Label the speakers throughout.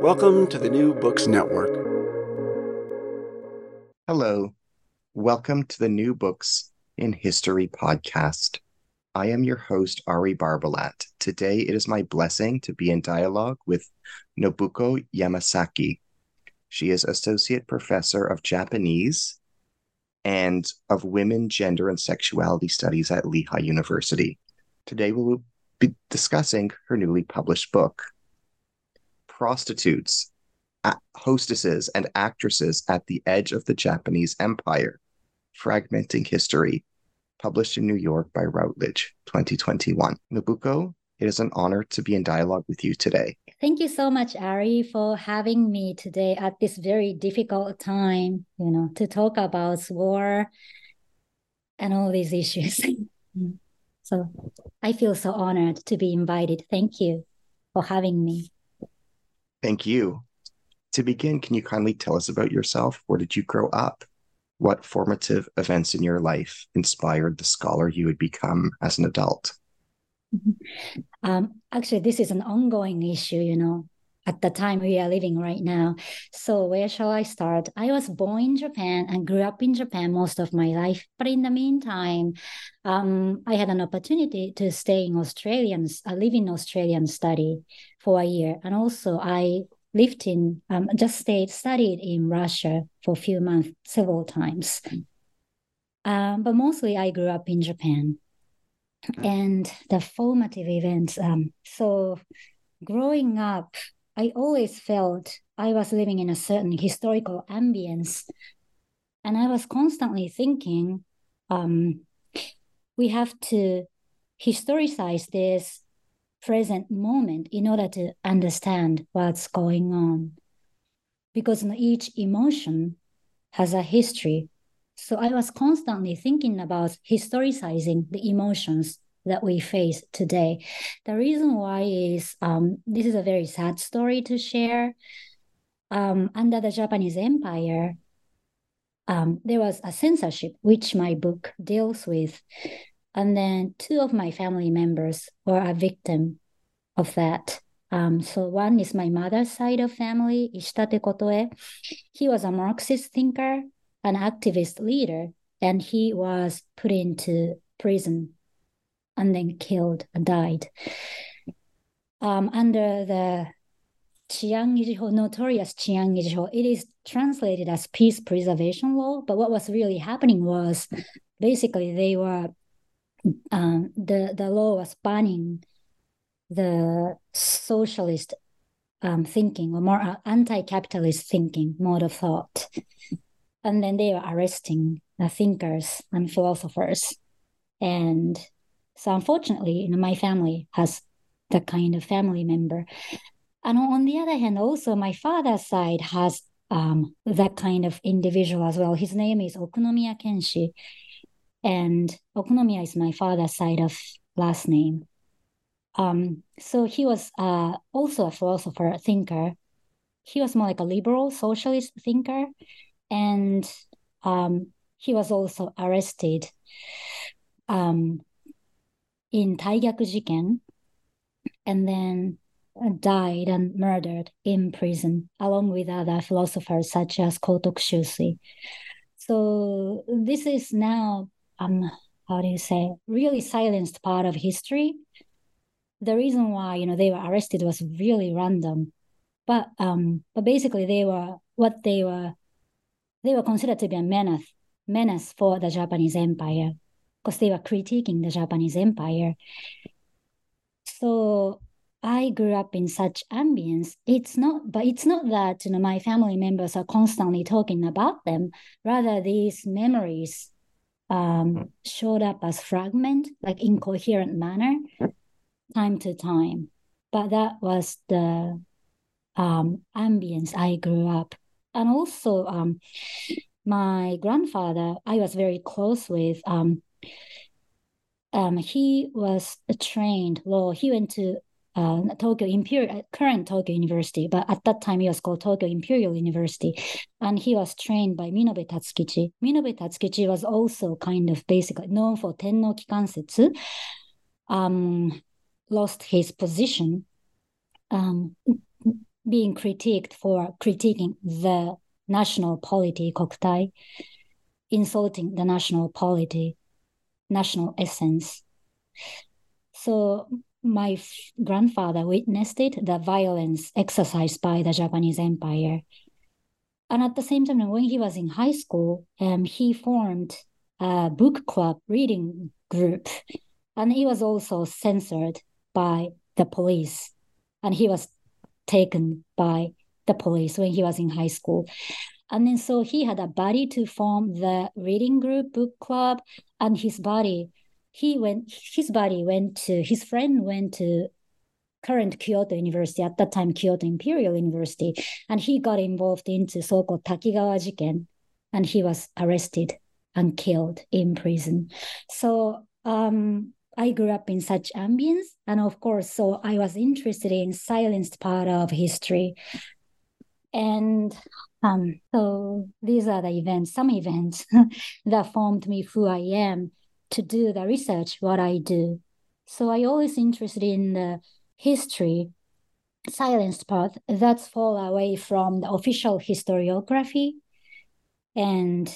Speaker 1: Welcome to the New Books Network.
Speaker 2: Hello. Welcome to the New Books in History podcast. I am your host, Ari Barbalat. Today, it is my blessing to be in dialogue with Nobuko Yamasaki. She is Associate Professor of Japanese and of Women, Gender, and Sexuality Studies at Lehigh University. Today, we will be discussing her newly published book, prostitutes, hostesses, and actresses at the edge of the Japanese Empire, Fragmenting History, published in New York by Routledge, 2021. Nobuko, it is an honor to be in dialogue with you today.
Speaker 3: Thank you so much, Ari, for having me today at this very difficult time, you know, to talk about war and all these issues. so I feel so honored to be invited. Thank you for having me.
Speaker 2: Thank you. To begin, can you kindly tell us about yourself? Where did you grow up? What formative events in your life inspired the scholar you would become as an adult?
Speaker 3: Um, actually, this is an ongoing issue, you know, at the time we are living right now. So, where shall I start? I was born in Japan and grew up in Japan most of my life. But in the meantime, um, I had an opportunity to stay in Australia, uh, live in Australia and study for a year. And also, I lived in, um, just stayed, studied in Russia for a few months, several times. Um, but mostly I grew up in Japan. And the formative events. Um, so growing up, I always felt I was living in a certain historical ambience. And I was constantly thinking, um, we have to historicize this present moment in order to understand what's going on. Because each emotion has a history. So I was constantly thinking about historicizing the emotions that we face today. The reason why is um, this is a very sad story to share. Um, under the Japanese Empire, um, there was a censorship, which my book deals with. And then two of my family members were a victim of that. Um, so one is my mother's side of family, Ishitate Kotoe. He was a Marxist thinker, an activist leader, and he was put into prison and then killed and died. Um, under the Chian notorious Chian it is translated as peace preservation law. But what was really happening was basically they were um, the the law was banning the socialist um, thinking or more uh, anti-capitalist thinking mode of thought, and then they were arresting the thinkers and philosophers, and so unfortunately, you know, my family has that kind of family member. And on the other hand, also my father's side has um, that kind of individual as well. His name is Okunomiya Kenshi. And Okunomiya is my father's side of last name. Um, so he was uh, also a philosopher, a thinker. He was more like a liberal socialist thinker. And um, he was also arrested um, in Taigyaku Jiken and then died and murdered in prison along with other philosophers such as Kotoku Shusui. So this is now um how do you say really silenced part of history. The reason why you know they were arrested was really random but um, but basically they were what they were they were considered to be a menace menace for the Japanese empire because they were critiquing the Japanese empire. So I grew up in such ambience. It's not, but it's not that you know my family members are constantly talking about them. Rather, these memories um, showed up as fragment, like incoherent manner, time to time. But that was the um, ambience I grew up, and also um, my grandfather. I was very close with. Um, um, he was trained law. He went to uh, Tokyo Imperial, uh, current Tokyo University, but at that time it was called Tokyo Imperial University, and he was trained by Minobe Tatsukichi. Minobe Tatsukichi was also kind of basically known for Tenno Kikansetsu, um, lost his position, um, being critiqued for critiquing the national polity, kokutai, insulting the national polity, national essence. So my f- grandfather witnessed it, the violence exercised by the Japanese Empire. And at the same time, when he was in high school, um, he formed a book club reading group. And he was also censored by the police. And he was taken by the police when he was in high school. And then so he had a body to form the reading group book club, and his buddy he went his body went to his friend went to current Kyoto University at that time Kyoto Imperial University and he got involved into so-called Takigawa jiken and he was arrested and killed in prison. So um, I grew up in such ambience and of course so I was interested in silenced part of history. And um, so these are the events some events that formed me who I am to do the research what I do. So I always interested in the history, silenced part that's far away from the official historiography. And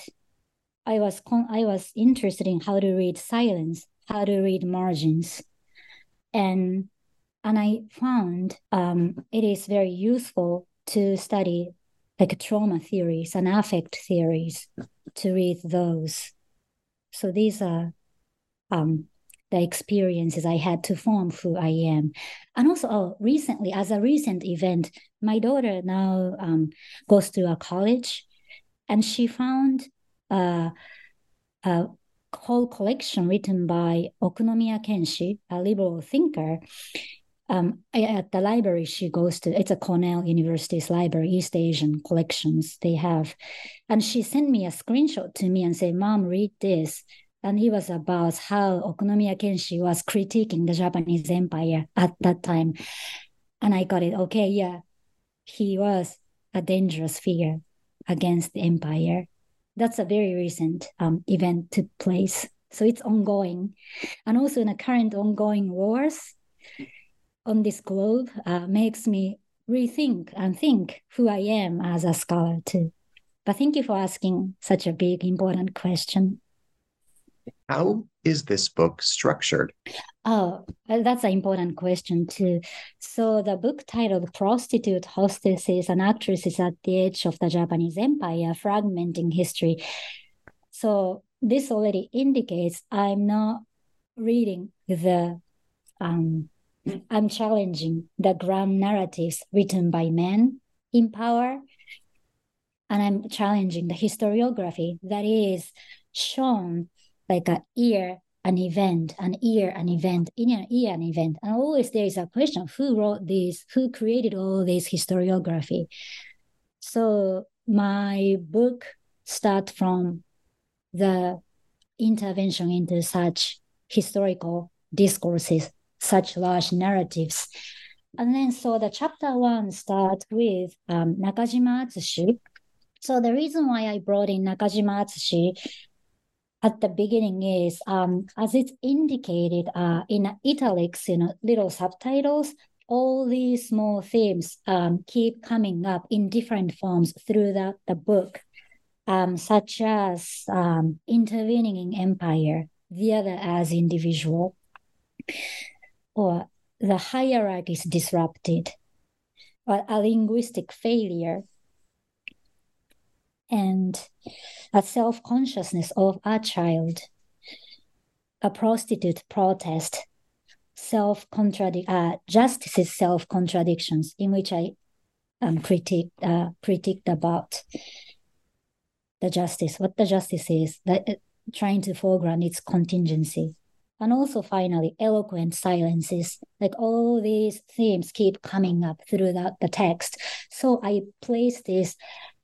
Speaker 3: I was con- I was interested in how to read silence, how to read margins. And and I found um, it is very useful to study like trauma theories and affect theories to read those. So these are um, the experiences I had to form who I am. And also, oh, recently, as a recent event, my daughter now um, goes to a college and she found uh, a whole collection written by Okunomiya Kenshi, a liberal thinker. Um, at the library she goes to, it's a Cornell University's library, East Asian collections they have. And she sent me a screenshot to me and said, Mom, read this and he was about how Okunomiya Kenshi was critiquing the Japanese empire at that time. And I got it. Okay, yeah, he was a dangerous figure against the empire. That's a very recent um, event took place. So it's ongoing. And also in the current ongoing wars on this globe uh, makes me rethink and think who I am as a scholar too. But thank you for asking such a big, important question.
Speaker 2: How is this book structured?
Speaker 3: Oh, that's an important question too. So the book titled Prostitute Hostesses and Actresses at the Edge of the Japanese Empire, Fragmenting History. So this already indicates I'm not reading the um, I'm challenging the grand narratives written by men in power. And I'm challenging the historiography that is shown like a year an event, an year an event, in a year an event. And always there is a question who wrote this, who created all this historiography. So my book start from the intervention into such historical discourses, such large narratives. And then so the chapter one starts with um, Nakajima Atsushi. So the reason why I brought in Nakajima Atsushi at the beginning is um, as it's indicated uh, in italics, you know, little subtitles, all these small themes um, keep coming up in different forms throughout the, book, um, such as um, intervening in empire, the other as individual, or the hierarchy is disrupted. or a linguistic failure and a self consciousness of a child, a prostitute protest, self contradict, uh, justice's self contradictions, in which I um, critique uh, about the justice, what the justice is, that uh, trying to foreground its contingency. And also, finally, eloquent silences. Like all these themes keep coming up throughout the text. So I place this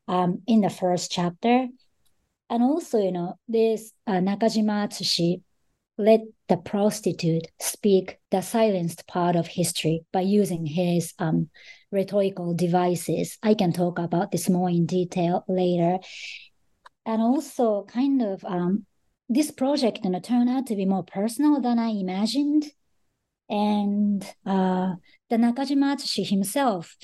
Speaker 3: um, in the first chapter. And also, you know, this uh, Nakajima Atsushi let the prostitute speak the silenced part of history by using his um, rhetorical devices. I can talk about this more in detail later. And also, kind of um, this project you know, turned out to be more personal than I imagined. And uh, the Nakajima Atsushi himself,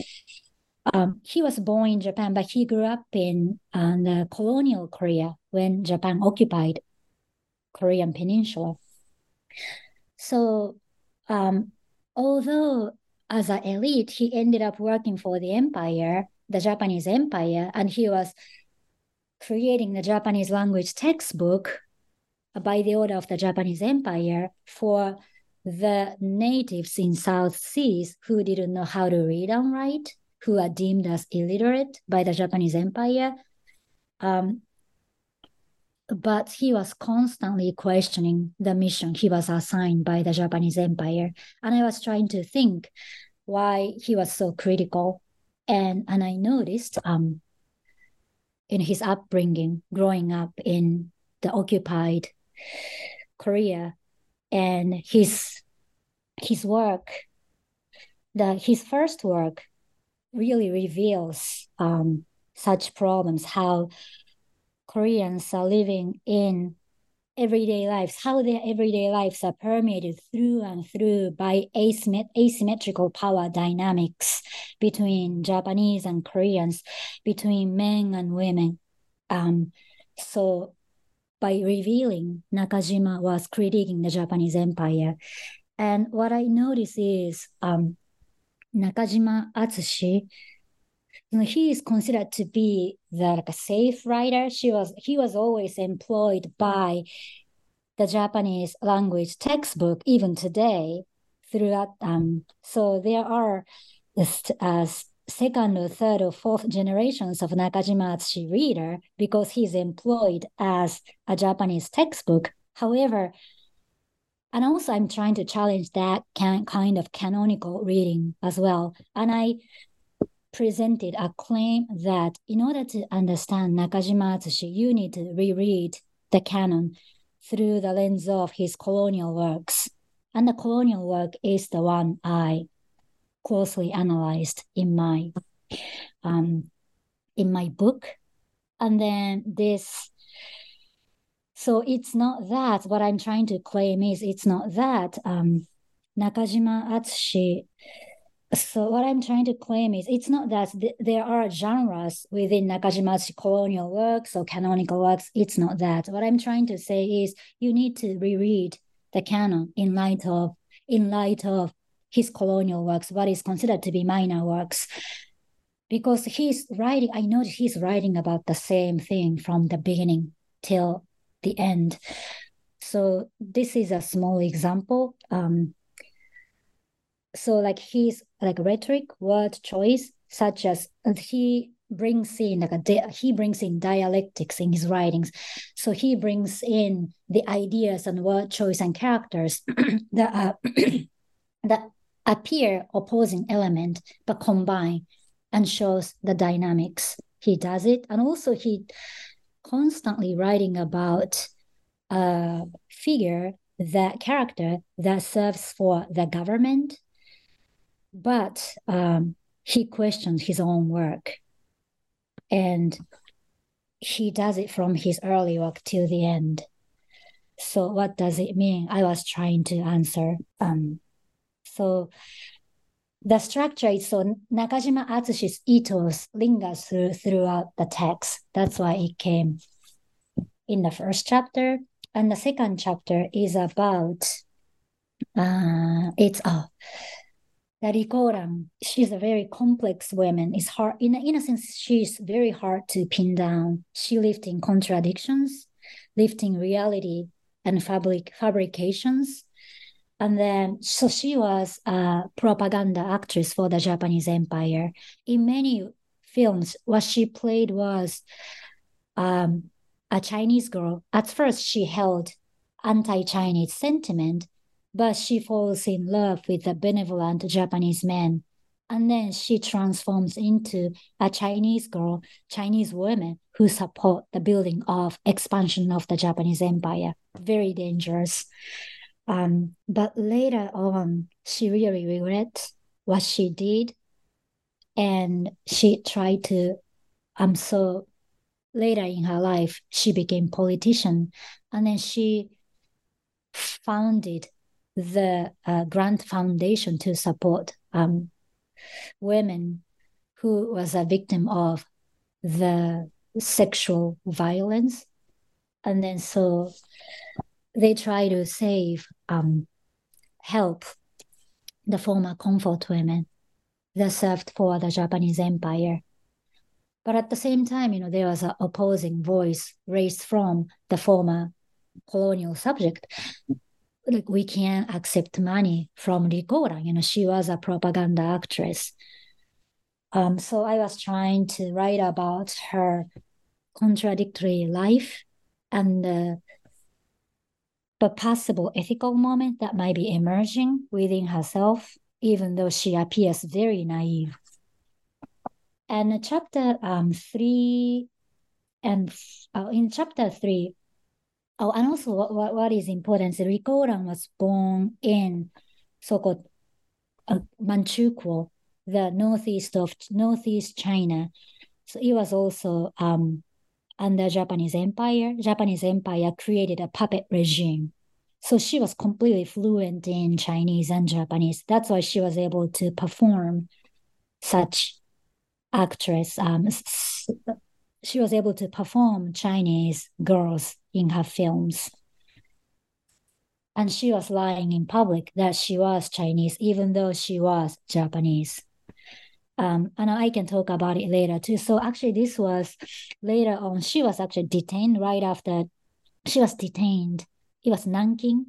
Speaker 3: um, he was born in Japan, but he grew up in uh, colonial Korea when Japan occupied Korean Peninsula. So, um, although as an elite, he ended up working for the empire, the Japanese empire, and he was creating the Japanese language textbook by the order of the Japanese Empire for the natives in South Seas who didn't know how to read and write, who are deemed as illiterate by the Japanese Empire. Um, but he was constantly questioning the mission he was assigned by the Japanese Empire. And I was trying to think why he was so critical. And, and I noticed um, in his upbringing, growing up in the occupied Korea, and his his work, the his first work, really reveals um, such problems. How Koreans are living in everyday lives, how their everyday lives are permeated through and through by asymmet- asymmetrical power dynamics between Japanese and Koreans, between men and women. Um, so by revealing Nakajima was critiquing the Japanese empire. And what I notice is um, Nakajima Atsushi, he is considered to be the like a safe writer. She was he was always employed by the Japanese language textbook even today throughout um so there are uh, second or third or fourth generations of Nakajima Atsushi reader because he's employed as a Japanese textbook. However, and also I'm trying to challenge that can, kind of canonical reading as well. And I presented a claim that in order to understand Nakajima Atsushi, you need to reread the canon through the lens of his colonial works. And the colonial work is the one I closely analyzed in my um, in my book and then this so it's not that. What i'm trying to claim is it's not that um, nakajima atsushi. So what i'm trying to claim is it's not that th- there are genres within nakajima atsushi colonial works or canonical works. It's not that. What i'm trying to say is you need to reread the canon in light of in light of his colonial works, what is considered to be minor works. Because he's writing, I know he's writing about the same thing from the beginning till the end. So this is a small example. Um, so like his like rhetoric, word choice, such as he brings in like a he brings in dialectics in his writings so he brings in the ideas and word choice and characters that are that appear opposing element but combine and shows the dynamics he does it and also he constantly writing about a figure that character that serves for the government but um, he questions his own work. And he does it from his early work till the end. So what does it mean? I was trying to answer. Um, so the structure is so Nakajima Atsushi's ethos lingers through, throughout the text. That's why it came in the first chapter. And the second chapter is about uh, it's uh, that Ri Kōran, she's a very complex woman. It's hard, in, in a sense, she's very hard to pin down. She lived in contradictions, lived in reality and fabric fabrications. And then, so she was a propaganda actress for the Japanese Empire. In many films, what she played was um, a Chinese girl. At first, she held anti-Chinese sentiment, but she falls in love with a benevolent Japanese man. And then she transforms into a Chinese girl, Chinese woman who support the building of expansion of the Japanese empire. Very dangerous. Um, but later on, she really regrets what she did. And she tried to, um, so later in her life, she became politician. And then she founded the uh, Grant Foundation to support um, women who was a victim of the sexual violence. And then so they try to save, um, help the former comfort women that served for the Japanese empire. But at the same time, you know, there was an opposing voice raised from the former colonial subject like we can't accept money from Ri Kōran. You know, she was a propaganda actress. Um, so I was trying to write about her contradictory life and uh, the possible ethical moment that might be emerging within herself, even though she appears very naive. And chapter um, three, and uh, in chapter three, Oh, and also what, what, what is important is Ri Kōran was born in so-called uh, Manchukuo, the northeast of northeast China. So it was also um, under Japanese Empire. Japanese Empire created a puppet regime. So she was completely fluent in Chinese and Japanese. That's why she was able to perform such actress. Um, she was able to perform Chinese girls in her films. And she was lying in public that she was Chinese, even though she was Japanese. Um, and I can talk about it later too. So actually, this was later on. She was actually detained right after she was detained. It was Nanking,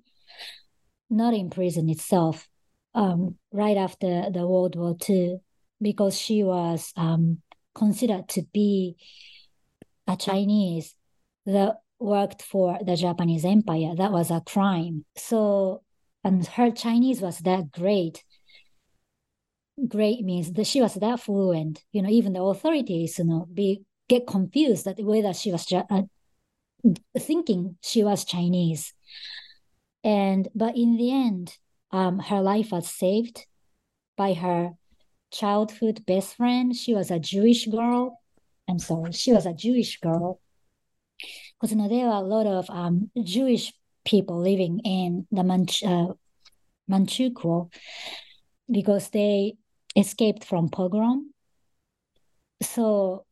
Speaker 3: not in prison itself. Um, right after the World War II, because she was um, considered to be a Chinese that worked for the Japanese Empire. That was a crime. So, and her Chinese was that great. Great means that she was that fluent. You know, even the authorities, you know, be get confused that whether she was uh, thinking she was Chinese. And but in the end, um, her life was saved by her childhood best friend. She was a Jewish girl I'm sorry, she was a Jewish girl. Because you know, there are a lot of um, Jewish people living in the Manch- uh, Manchukuo because they escaped from pogrom. So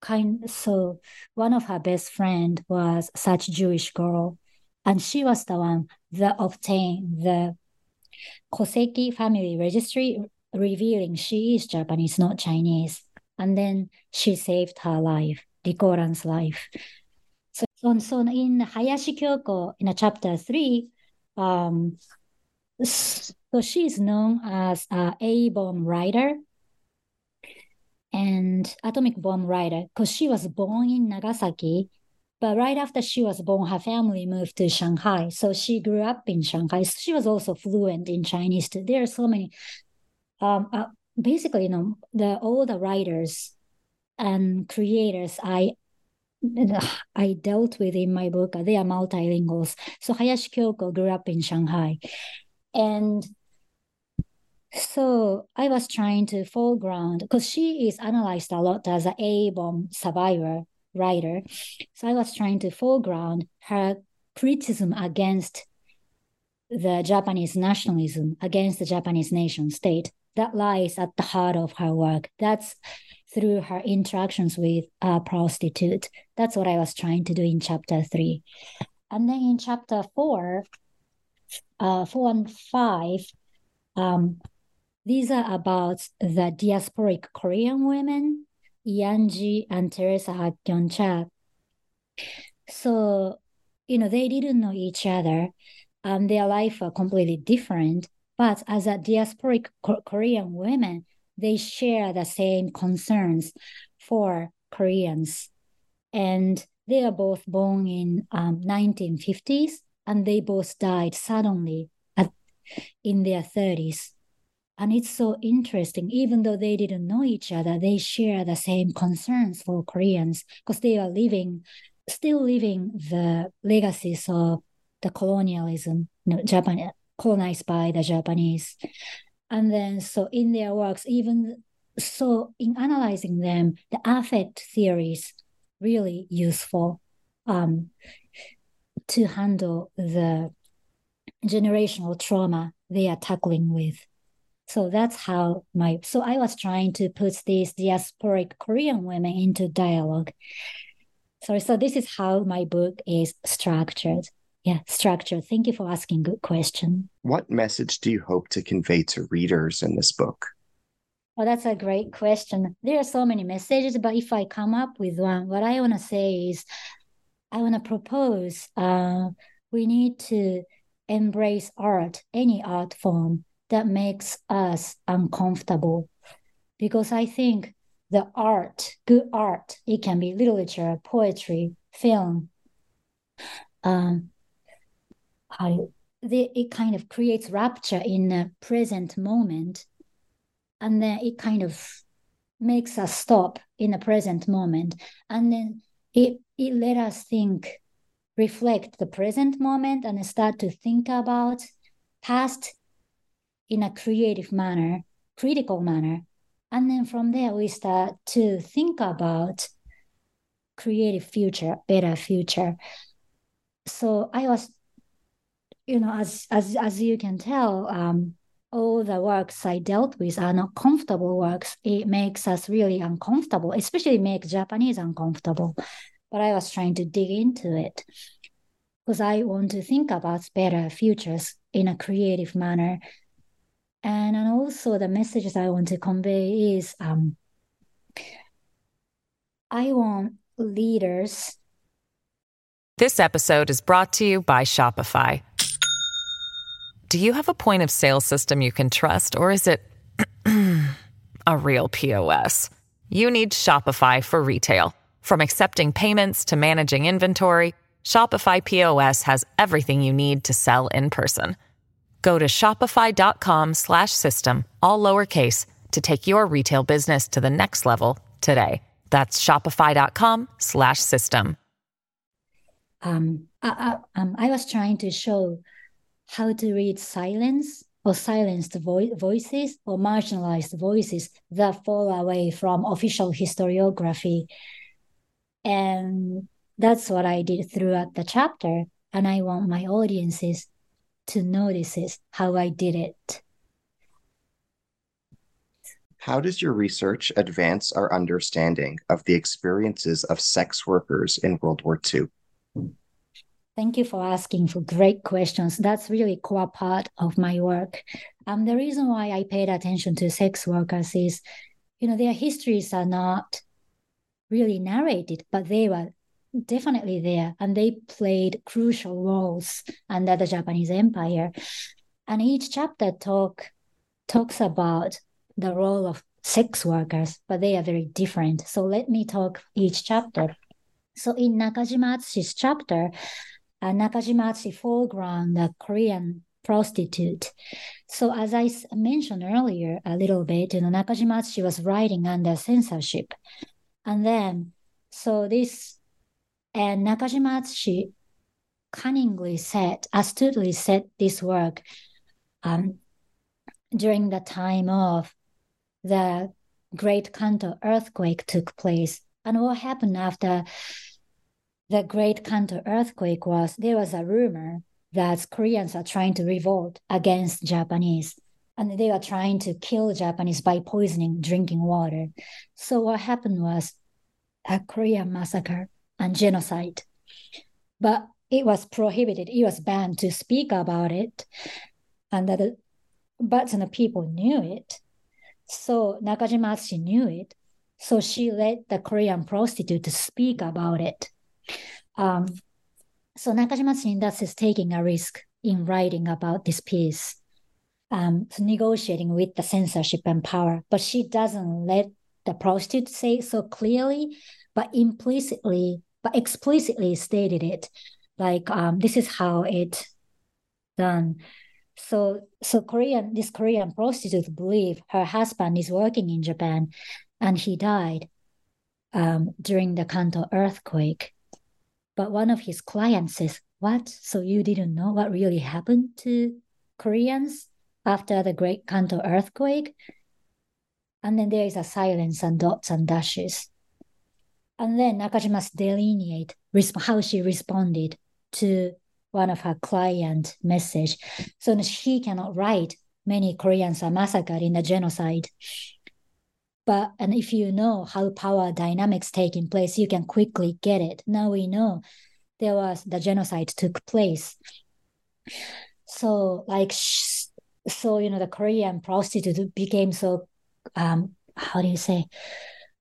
Speaker 3: kind so one of her best friend was such Jewish girl and she was the one that obtained the Koseki family registry revealing she is Japanese, not Chinese and then she saved her life, Ri Kōran's life. So, so, in Hayashi Kyoko, in chapter three, um, so she is known as a A-bomb writer and atomic bomb writer because she was born in Nagasaki, but right after she was born, her family moved to Shanghai. So she grew up in Shanghai. She was also fluent in Chinese too. There are so many um, uh, basically, you know, the all the writers and creators I I dealt with in my book, they are multilinguals. So Hayashi Kyoko grew up in Shanghai. And so I was trying to foreground because she is analyzed a lot as an A-bomb survivor writer. So I was trying to foreground her criticism against the Japanese nationalism, against the Japanese nation state that lies at the heart of her work. That's through her interactions with a prostitute. That's what I was trying to do in chapter three. And then in chapter four, uh, four and five, um, these are about the diasporic Korean women, Yangji and Theresa Hak Kyung Cha. So, you know, they didn't know each other. and their life were completely different. But as a diasporic Korean women, they share the same concerns for Koreans. And they are both born in um, 1950s and they both died suddenly at, in their 30s. And it's so interesting, even though they didn't know each other, they share the same concerns for Koreans because they are living, still living the legacies of the colonialism, you know, Japan colonized by the Japanese. And then, so in their works, even so, in analyzing them, the affect theories really useful um, to handle the generational trauma they are tackling with. So that's how my so I was trying to put these diasporic Korean women into dialogue. Sorry, so this is how my book is structured. Yeah, structured. Thank you for asking good question.
Speaker 2: What message do you hope to convey to readers in this book?
Speaker 3: Well, that's a great question. There are so many messages, but if I come up with one, what I want to say is I want to propose uh, we need to embrace art, any art form that makes us uncomfortable. Because I think the art, good art, it can be literature, poetry, film. Um, the, it kind of creates rapture in the present moment and then it kind of makes us stop in the present moment and then it it let us think reflect the present moment and start to think about past in a creative manner critical manner and then from there we start to think about creative future better future so i was you know as as as you can tell um all the works I dealt with are not comfortable works. It makes us really uncomfortable, especially make Japanese uncomfortable. But I was trying to dig into it because I want to think about better futures in a creative manner. And, and also the messages I want to convey is um, I want leaders.
Speaker 4: This episode is brought to you by Shopify. Do you have a point of sale system you can trust, or is it a real POS? You need Shopify for retail. From accepting payments to managing inventory, Shopify POS has everything you need to sell in person. Go to shopify.com slash system, all lowercase to take your retail business to the next level today. That's shopify.com slash system.
Speaker 3: Um, I, I, um, I was trying to show how to read silence or silenced vo- voices or marginalized voices that fall away from official historiography. And that's what I did throughout the chapter. And I want my audiences to notice how I did it.
Speaker 2: How does your research advance our understanding of the experiences of sex workers in World War II?
Speaker 3: Thank you for asking for great questions. That's really core part of my work. Um, the reason why I paid attention to sex workers is, you know, their histories are not really narrated, but they were definitely there and they played crucial roles under the Japanese Empire. And each chapter talk talks about the role of sex workers, but they are very different. So let me talk each chapter. So in Nakajima Atsushi's chapter, uh, Nakajima Atsushi foreground the Korean prostitute. So as I mentioned earlier a little bit, you know, Nakajima Atsushi was writing under censorship. And then, so this, and Nakajima Atsushi cunningly said, astutely said this work um, during the time of the Great Kanto earthquake took place. And what happened after the Great Kanto earthquake was there was a rumor that Koreans are trying to revolt against Japanese and they are trying to kill Japanese by poisoning drinking water. So what happened was a Korean massacre and genocide. But it was prohibited, it was banned to speak about it under the but know, people knew it. So Nakajima Atsushi knew it. So she let the Korean prostitute speak about it. Um, so Nakajima Atsushi thus is taking a risk in writing about this piece, um, so negotiating with the censorship and power. But she doesn't let the prostitute say so clearly, but implicitly, but explicitly stated it. Like um, this is how it done. So so Korean this Korean prostitute believe her husband is working in Japan and he died um, during the Kanto earthquake. But one of his clients says, What? So you didn't know what really happened to Koreans after the Great Kanto earthquake? And then there is a silence and dots and dashes. And then Nakajima delineate how she responded to one of her client message. So she cannot write many Koreans are massacred in the genocide. But and if you know how power dynamics taking place, you can quickly get it. Now we know there was the genocide took place. So like so you know the Korean prostitute became so um how do you say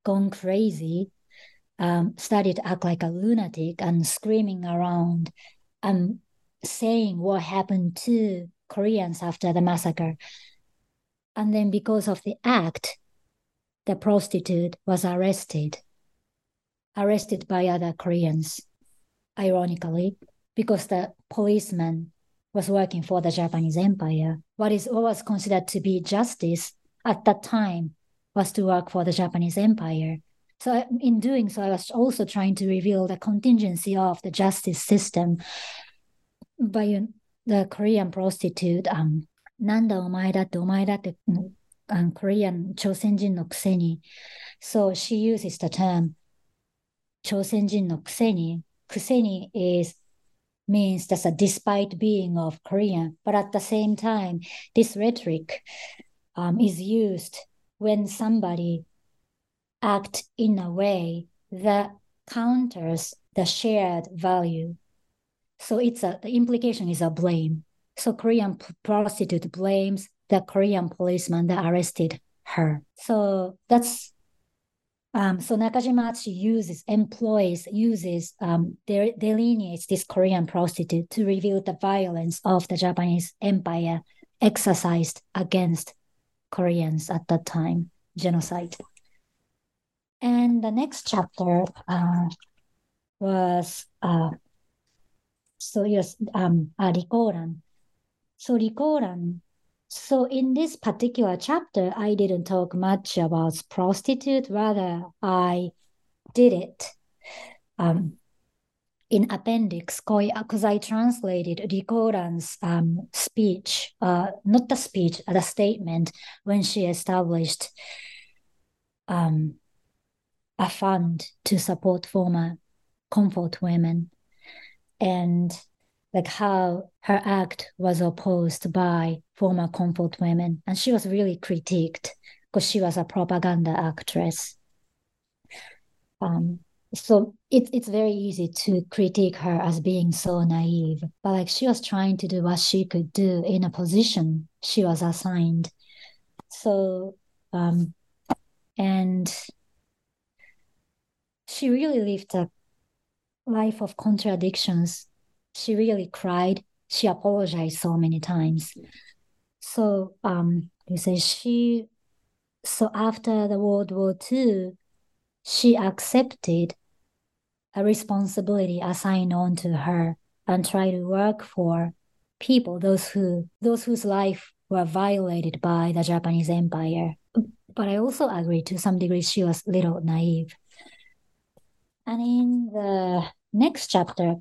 Speaker 3: gone crazy um, started to act like a lunatic and screaming around and saying what happened to Koreans after the massacre. And then because of the act, the prostitute was arrested, arrested by other Koreans, ironically, because the policeman was working for the Japanese Empire. What is what was considered to be justice at that time was to work for the Japanese Empire. So, in doing so, I was also trying to reveal the contingency of the justice system by the Korean prostitute, um, Nanda Omaida to Omaida um, Korean Chosenjin no Kuseni. So, she uses the term Chosenjin no Kuseni. Kuseni is means that's a despite being of Korean, but at the same time, this rhetoric um, is used when somebody act in a way that counters the shared value. So it's a the implication is a blame. So Korean prostitute blames the Korean policeman that arrested her. So that's um, so Nakajima uses employs uses um, de- delineates this Korean prostitute to reveal the violence of the Japanese empire exercised against Koreans at that time, genocide. And the next chapter uh, was uh, so yes, um, uh, Ri Kōran. So Ri Kōran. So in this particular chapter, I didn't talk much about prostitute. Rather, I did it um, in appendix because I translated Ri Kōran's um, speech, uh, not the speech, the statement when she established um, a fund to support former comfort women. And like how her act was opposed by former comfort women. And she was really critiqued because she was a propaganda actress. Um, so it, it's very easy to critique her as being so naive. But like she was trying to do what she could do in a position she was assigned. So um, and she really lived a life of contradictions. She really cried. She apologized so many times. So um, you say she. So after the World War II, she accepted a responsibility assigned on to her and tried to work for people, those who those whose life were violated by the Japanese Empire. But I also agree to some degree she was little naive. And in the next chapter,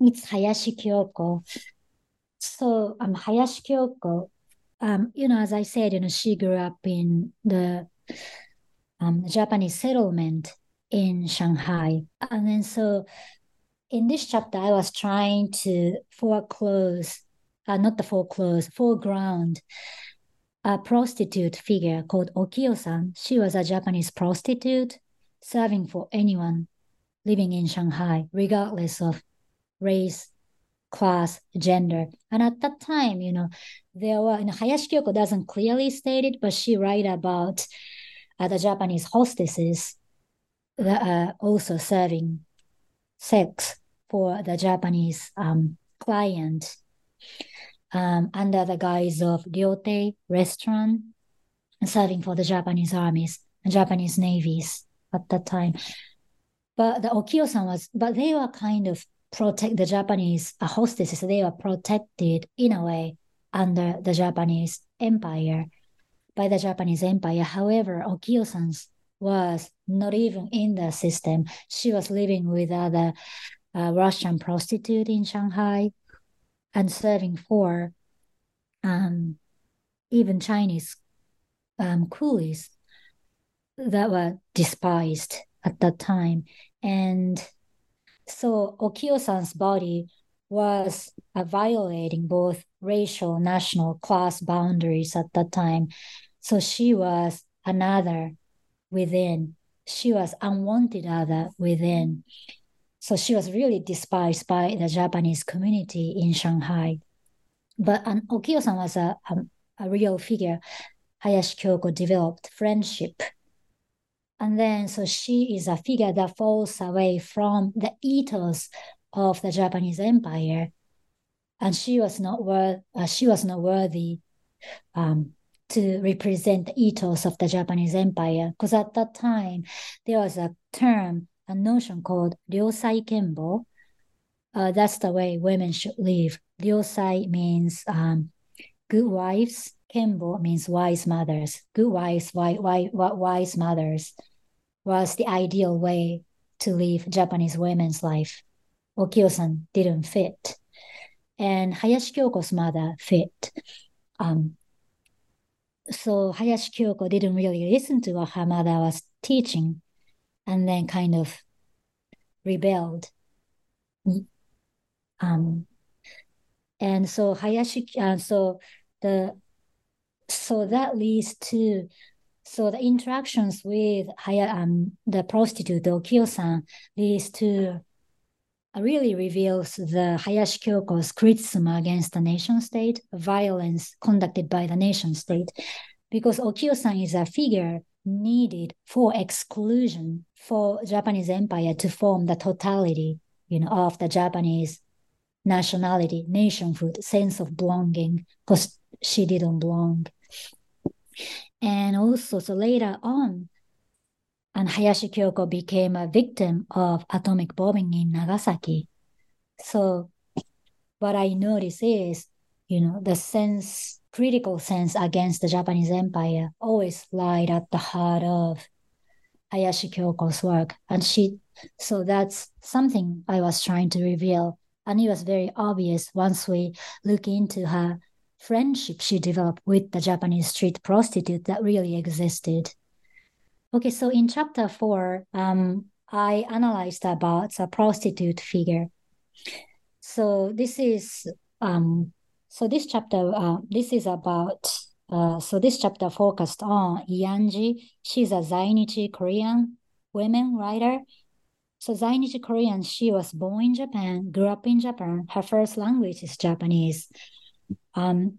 Speaker 3: it's Hayashi Kyoko. So um, Hayashi Kyoko, um, you know, as I said, you know, she grew up in the um, Japanese settlement in Shanghai. And then so in this chapter, I was trying to foreclose, uh, not the foreclose, foreground a prostitute figure called Okio-san. She was a Japanese prostitute serving for anyone living in Shanghai, regardless of race, class, gender. And at that time, you know, there were, you know, Hayashi Kyoko doesn't clearly state it, but she write about uh, the Japanese hostesses that are also serving sex for the Japanese um, client um, under the guise of ryotei restaurant, serving for the Japanese armies and Japanese navies at that time. But the Okio-san was, but they were kind of protect the Japanese hostesses. They were protected in a way under the Japanese empire by the Japanese empire. However, Okio-san's was not even in the system. She was living with other uh, Russian prostitute in Shanghai and serving for um, even Chinese um, coolies that were despised at that time. And so Okio-san's body was uh, violating both racial, national, class boundaries at that time. So she was another within. She was unwanted other within. So she was really despised by the Japanese community in Shanghai. But um, Okio-san was a, a, a real figure. Hayashi Kyoko developed friendship. And then, so she is a figure that falls away from the ethos of the Japanese empire. And she was not worth, uh, she was not worthy um, to represent the ethos of the Japanese empire. Because at that time, there was a term a notion called ryosai kenbo. Uh, that's the way women should live. Ryosai means um, good wives. Kenbo means wise mothers. Good wives, wise, wise, wise mothers was the ideal way to live Japanese women's life. Okio-san didn't fit. And Hayashi Kyoko's mother fit. Um, so Hayashi Kyoko didn't really listen to what her mother was teaching and then kind of rebelled. Um, and so Hayashi, uh, so the, so that leads to, so the interactions with Haya, um, the prostitute, Okio-san, leads to, really reveals the Hayashi Kyoko's criticism against the nation state, violence conducted by the nation state, because Okio-san is a figure needed for exclusion for Japanese empire to form the totality, you know, of the Japanese nationality, nationhood, sense of belonging, because she didn't belong. And also, so later on, and Hayashi Kyoko became a victim of atomic bombing in Nagasaki. So what I notice is, you know, the sense critical sense against the Japanese empire always lied at the heart of Hayashi Kyoko's work. And she, so that's something I was trying to reveal. And it was very obvious once we look into her friendship she developed with the Japanese street prostitute that really existed. Okay, so in chapter four, um, I analyzed about a prostitute figure. So this is um, so this chapter, uh, this is about, uh, so this chapter focused on Yangji. She's a Zainichi Korean women writer. So Zainichi Korean, she was born in Japan, grew up in Japan. Her first language is Japanese. Um,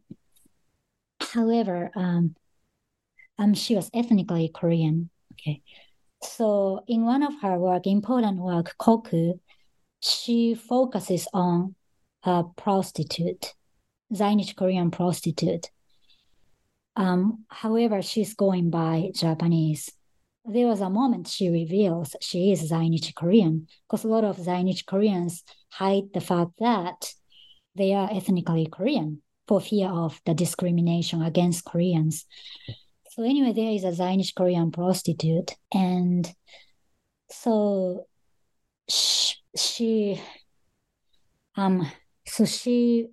Speaker 3: however, um, um, she was ethnically Korean. Okay. So in one of her work, important work, Koku, she focuses on a prostitute. Zainichi Korean prostitute. Um, however, she's going by Japanese. There was a moment she reveals she is Zainichi Korean because a lot of Zainichi Koreans hide the fact that they are ethnically Korean for fear of the discrimination against Koreans. So anyway, there is a Zainichi Korean prostitute, and so she, she um so she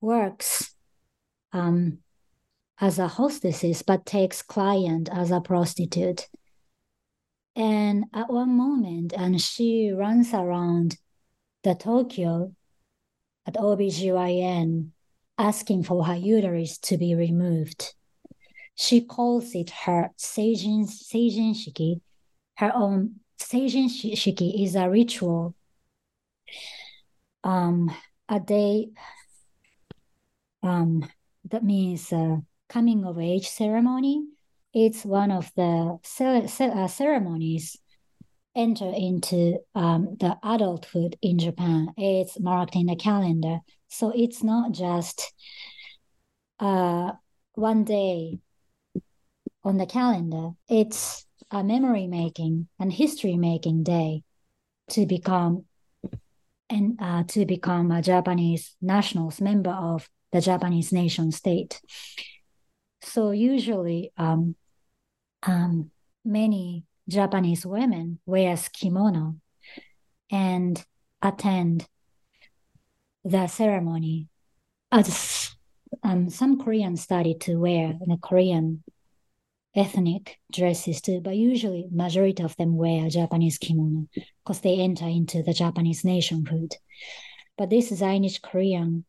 Speaker 3: works um, as a hostess but takes client as a prostitute. And at one moment, and she runs around the Tokyo at OBGYN asking for her uterus to be removed. She calls it her Seijin, Seijin Shiki. Her own Seijin Shiki is a ritual um, a day um, that means uh, coming of age ceremony. It's one of the uh, ceremonies enter into um, the adulthood in Japan. It's marked in the calendar. So it's not just uh, one day on the calendar. It's a memory making and history making day to become and uh, to become a Japanese nationals member of the Japanese nation state. So usually, um, um, many Japanese women wears kimono and attend the ceremony. As um, some Koreans started to wear the Korean ethnic dresses too, but usually majority of them wear Japanese kimono because they enter into the Japanese nationhood. But this Zainichi Korean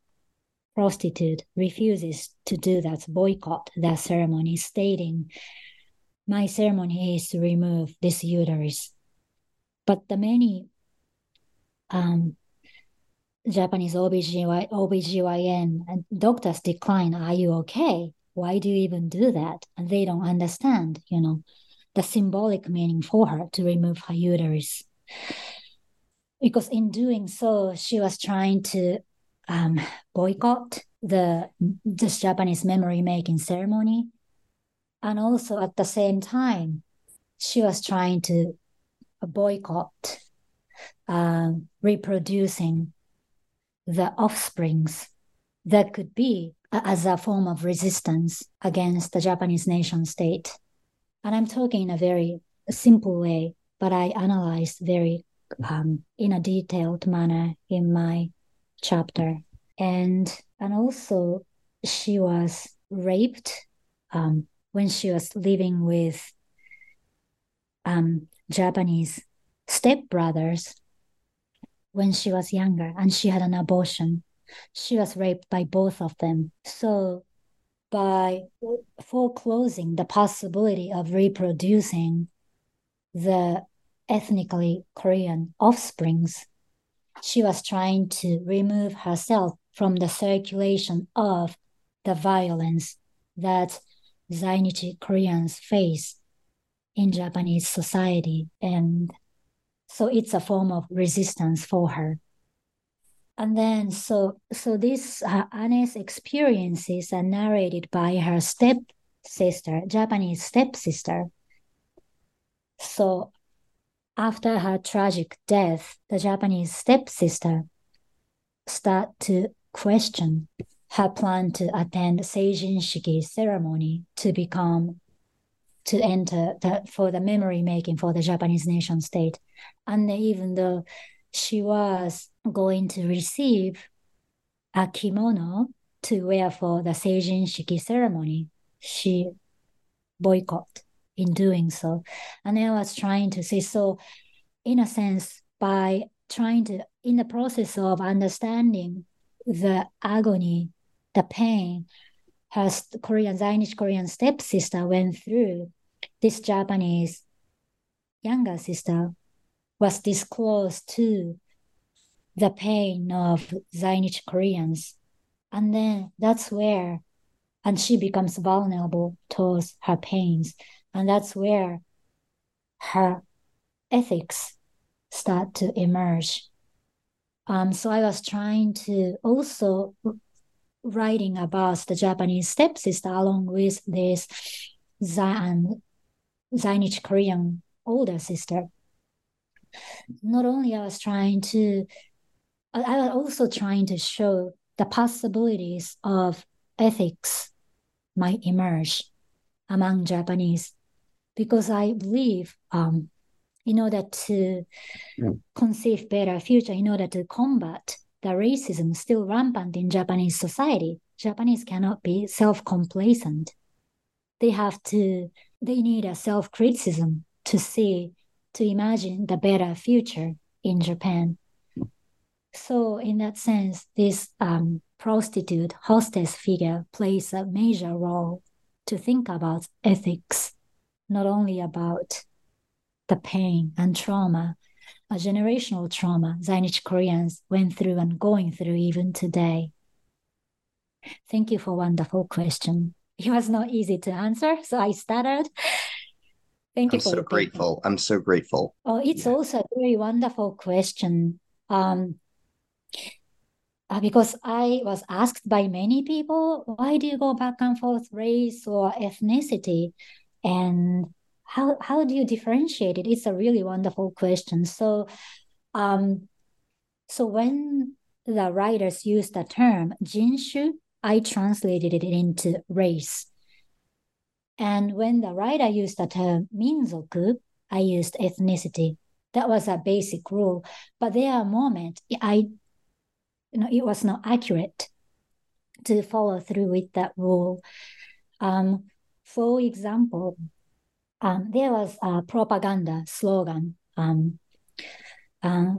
Speaker 3: prostitute refuses to do that, boycott that ceremony, stating, My ceremony is to remove this uterus. But the many um, Japanese OBGY, OBGYN doctors decline, Are you okay? Why do you even do that? And they don't understand, you know, the symbolic meaning for her to remove her uterus. Because in doing so, she was trying to um, boycott the this Japanese memory making ceremony, and also at the same time, she was trying to boycott uh, reproducing the offsprings that could be as a form of resistance against the Japanese nation state. And I'm talking in a very simple way, but I analyzed very um, in a detailed manner in my chapter. And and also she was raped um, when she was living with um, Japanese stepbrothers when she was younger, and she had an abortion. She was raped by both of them. So, by foreclosing the possibility of reproducing the ethnically Korean offsprings, she was trying to remove herself from the circulation of the violence that Zainichi Koreans face in Japanese society. And so it's a form of resistance for her. And then, so so these uh, Anne's experiences are narrated by her stepsister, Japanese stepsister. So after her tragic death, the Japanese stepsister start to question her plan to attend Seijin Shiki ceremony to become to enter the, for the memory making for the Japanese nation state. And even though she was going to receive a kimono to wear for the Seijin Shiki ceremony, she boycott in doing so. And I was trying to say, so in a sense, by trying to, in the process of understanding the agony, the pain her Korean, Zainichi Korean stepsister went through, this Japanese younger sister was disclosed to the pain of Zainichi Koreans. And then that's where, and she becomes vulnerable towards her pains. And that's where her ethics start to emerge. Um, so I was trying to also writing about the Japanese stepsister along with this Zainichi Korean older sister. Not only I was trying to, I was also trying to show the possibilities of ethics might emerge among Japanese because I believe um, in order to yeah. conceive better future, in order to combat the racism is still rampant in Japanese society, Japanese cannot be self-complacent. They have to, they need a self-criticism to see, to imagine the better future in Japan. So in that sense, this um, prostitute hostess figure plays a major role to think about ethics, not only about the pain and trauma, a generational trauma Zainichi Koreans went through and going through even today? Thank you for wonderful question. It was not easy to answer, so I stuttered. Thank you
Speaker 2: I'm so
Speaker 3: your
Speaker 2: grateful. I'm so grateful.
Speaker 3: Oh, it's
Speaker 2: Yeah.
Speaker 3: also a very wonderful question. Um, uh, because I was asked by many people, why do you go back and forth race or ethnicity? And how how do you differentiate it? It's a really wonderful question. So um so when the writers used the term jinshu, I translated it into race. And when the writer used the term minzoku, I used ethnicity. That was a basic rule. But there are moments I you know it was not accurate to follow through with that rule. Um, for example, um, there was a propaganda slogan, um, uh,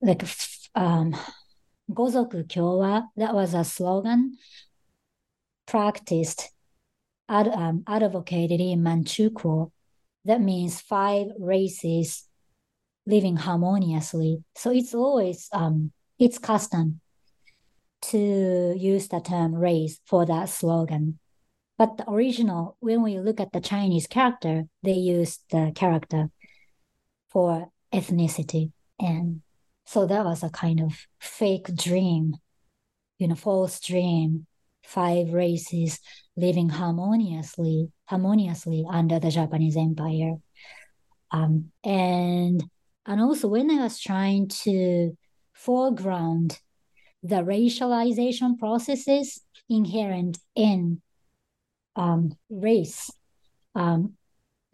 Speaker 3: like um, Gozoku Kyowa, that was a slogan practiced, ad, um, advocated in Manchukuo. That means five races living harmoniously. So it's always um, it's custom to use the term race for that slogan. But the original, when we look at the Chinese character, they use the character for ethnicity. And so that was a kind of fake dream, you know, false dream. Five races living harmoniously, harmoniously under the Japanese Empire. Um, and and also when I was trying to foreground the racialization processes inherent in um, race. Um,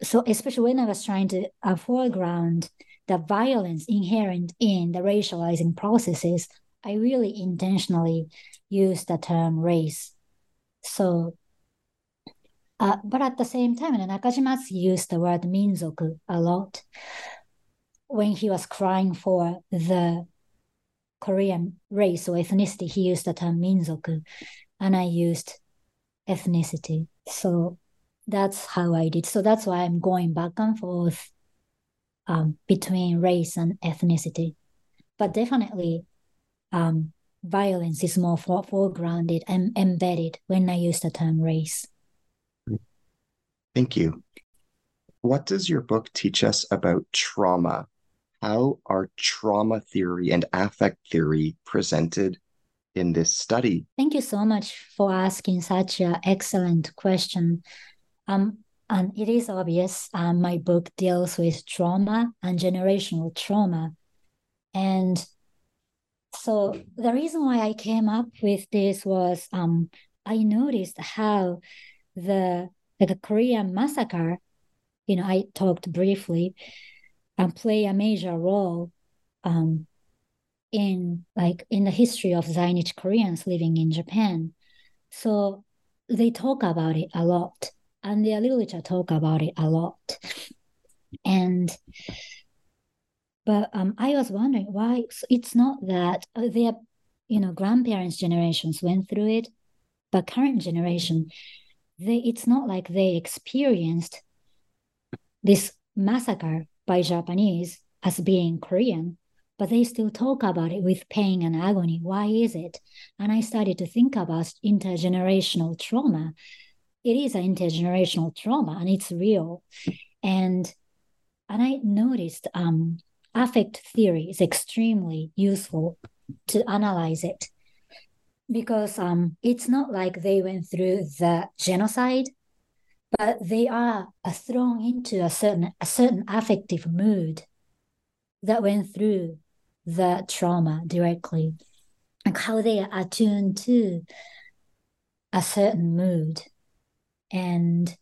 Speaker 3: so especially when I was trying to uh, foreground the violence inherent in the racializing processes, I really intentionally used the term race. So, uh, but at the same time, Nakajimatsu used the word minzoku a lot when he was crying for the Korean race or ethnicity, he used the term minzoku, and I used ethnicity. So that's how I did. So that's why I'm going back and forth um, between race and ethnicity. But definitely, um, violence is more for- foregrounded and embedded when I use the term race.
Speaker 2: Thank you. What does your book teach us about trauma? How are trauma theory and affect theory presented in this study?
Speaker 3: Thank you so much for asking such an excellent question. Um, and it is obvious um, my book deals with trauma and generational trauma. And so the reason why I came up with this was um, I noticed how the like a Korean massacre, you know, I talked briefly, and play a major role um, in like in the history of Zainichi Koreans living in Japan. So they talk about it a lot, and their literature talk about it a lot. And but um, I was wondering why it's not that uh, their you know grandparents' generations went through it, but current generation, they it's not like they experienced this massacre by Japanese as being Korean, but they still talk about it with pain and agony. Why is it? And I started to think about intergenerational trauma. It is an intergenerational trauma and it's real. And and I noticed um, affect theory is extremely useful to analyze it because um, it's not like they went through the genocide but they are thrown into a certain a certain affective mood that went through the trauma directly like how they are attuned to a certain mood. And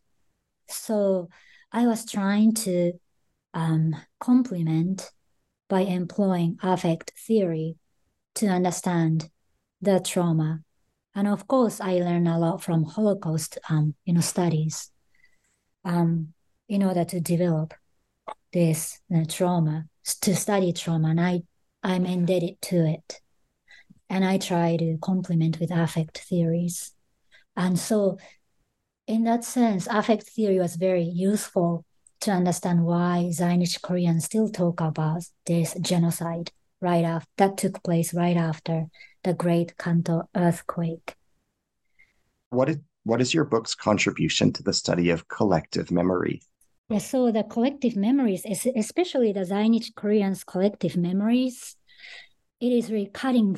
Speaker 3: so i was trying to um, complement by employing affect theory to understand the trauma. And of course i learned a lot from holocaust um, you know studies um, in order to develop this uh, trauma, to study trauma, and I I'm indebted to it, and I try to complement with affect theories, and so in that sense, affect theory was very useful to understand why Zainichi Koreans still talk about this genocide right after that took place right after the Great Kanto earthquake.
Speaker 2: What is, what is your book's contribution to the study of collective memory?
Speaker 3: So the collective memories, especially the Zainichi Koreans' collective memories, it is really cutting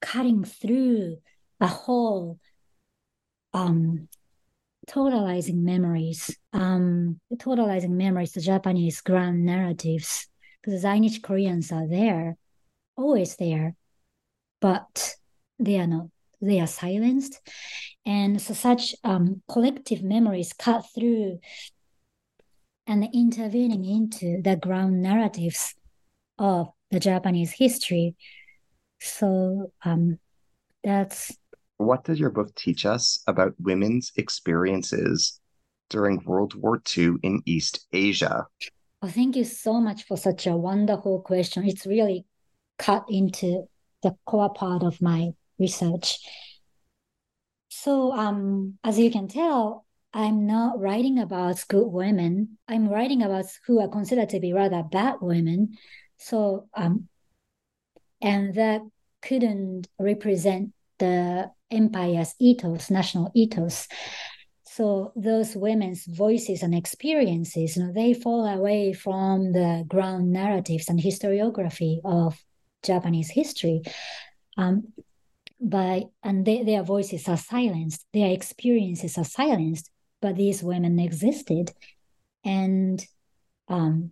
Speaker 3: cutting through a whole um, totalizing memories, um, totalizing memories, the Japanese grand narratives, because Zainichi Koreans are there, always there, but they are not, they are silenced. And so such um, collective memories cut through and intervening into the ground narratives of the Japanese history. So um, that's
Speaker 2: what does your book teach us about women's experiences during World War II in East Asia?
Speaker 3: Oh, thank you so much for such a wonderful question. It's really cut into the core part of my research. So, um, as you can tell, I'm not writing about good women. I'm writing about who are considered to be rather bad women. So, um, and that couldn't represent the empire's ethos, national ethos. So those women's voices and experiences, you know, they fall away from the ground narratives and historiography of Japanese history. Um, by and they, their voices are silenced, their experiences are silenced, but these women existed, and um,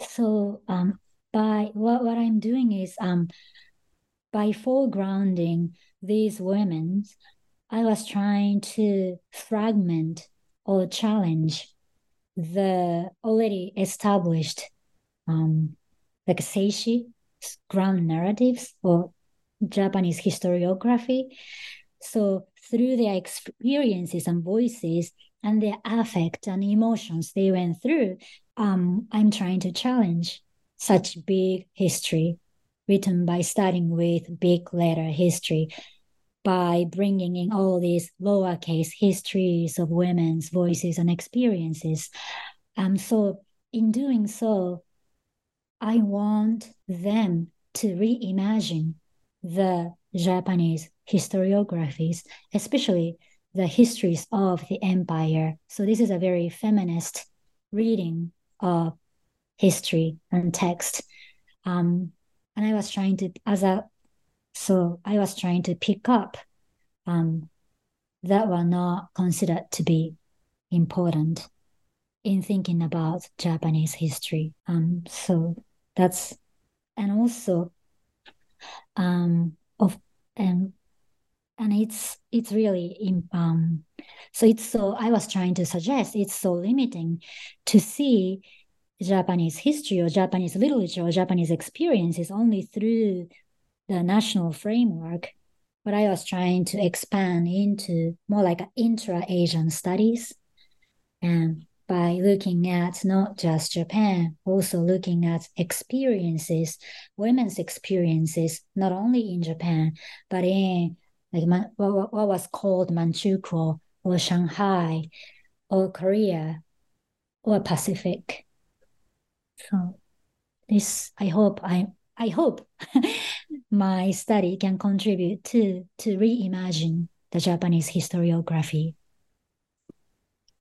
Speaker 3: so um, by what what I'm doing is um, by foregrounding these women, I was trying to fragment or challenge the already established um, like seishi ground narratives or Japanese historiography. So through their experiences and voices and their affect and emotions they went through, um, I'm trying to challenge such big history written by starting with big letter history by bringing in all these lowercase histories of women's voices and experiences. Um, so, in doing so, I want them to reimagine the Japanese historiographies, especially the histories of the empire. So, this is a very feminist reading of history and text. Um, and I was trying to as a so I was trying to pick up um, that were not considered to be important in thinking about Japanese history. Um, so that's and also um, of and and it's it's really um, so it's so I was trying to suggest it's so limiting to see Japanese history or Japanese literature or Japanese experiences only through the national framework. But I was trying to expand into more like intra Asian studies. And by looking at not just Japan, also looking at experiences, women's experiences, not only in Japan, but in like Man, what, what was called Manchukuo or Shanghai or Korea or Pacific. So this, I hope I I hope my study can contribute to to reimagine the Japanese historiography.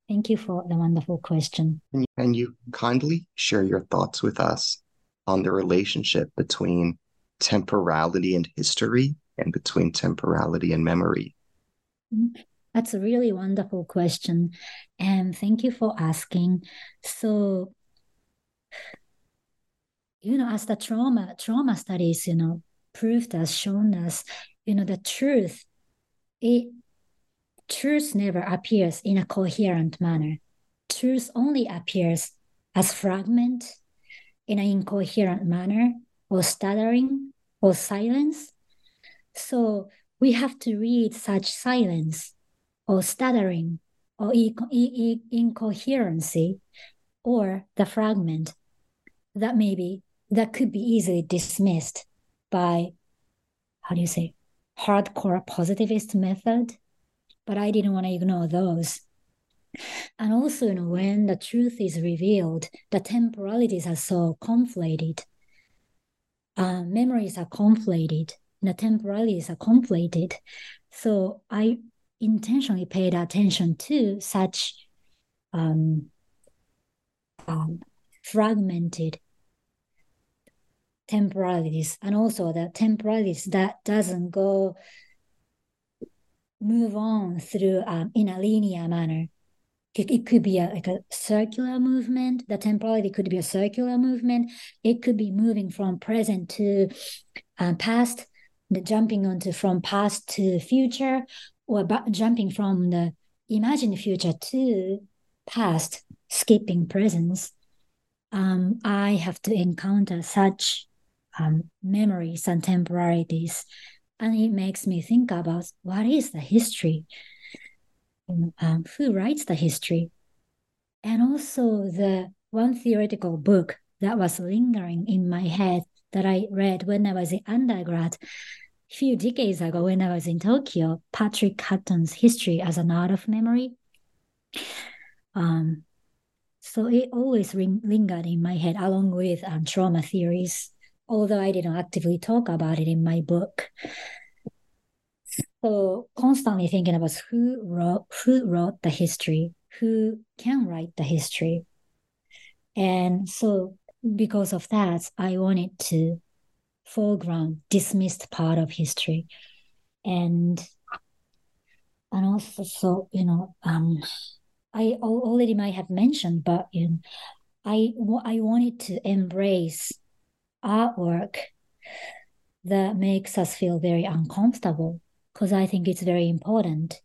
Speaker 3: Thank you for the wonderful question.
Speaker 2: Can you kindly share your thoughts with us on the relationship between temporality and history and between temporality and memory?
Speaker 3: That's a really wonderful question. And thank you for asking. So, you know, as the trauma trauma studies, you know, proved us, shown us, you know, the truth, it truth never appears in a coherent manner. Truth only appears as fragment in an incoherent manner or stuttering or silence. So we have to read such silence or stuttering or incoherency or the fragment that maybe that could be easily dismissed by how do you say hardcore positivist method but i didn't want to ignore those And also, you know, when the truth is revealed, the temporalities are so conflated. Uh, memories are conflated, the temporalities are conflated. So I intentionally paid attention to such um, um, fragmented temporalities and also the temporalities that doesn't go move on through um, in a linear manner. It, could be a, like a circular movement. The temporality could be a circular movement. It could be moving from present to um, past the jumping onto from past to future or jumping from the imagined future to past skipping presence um, i have to encounter such um, memories and temporalities and it makes me think about what is the history? Um, who writes the history? And also the one theoretical book that was lingering in my head that i read when i was in undergrad a few decades ago when i was in tokyo patrick hutton's history as an art of memory um, so it always ring, lingered in my head along with um, trauma theories although I didn't actively talk about it in my book. So constantly thinking about who wrote who wrote the history, who can write the history. And so because of that, I wanted to foreground dismissed part of history. And and also so, you know, um I already might have mentioned, but you know, I I wanted to embrace artwork that makes us feel very uncomfortable because I think it's very important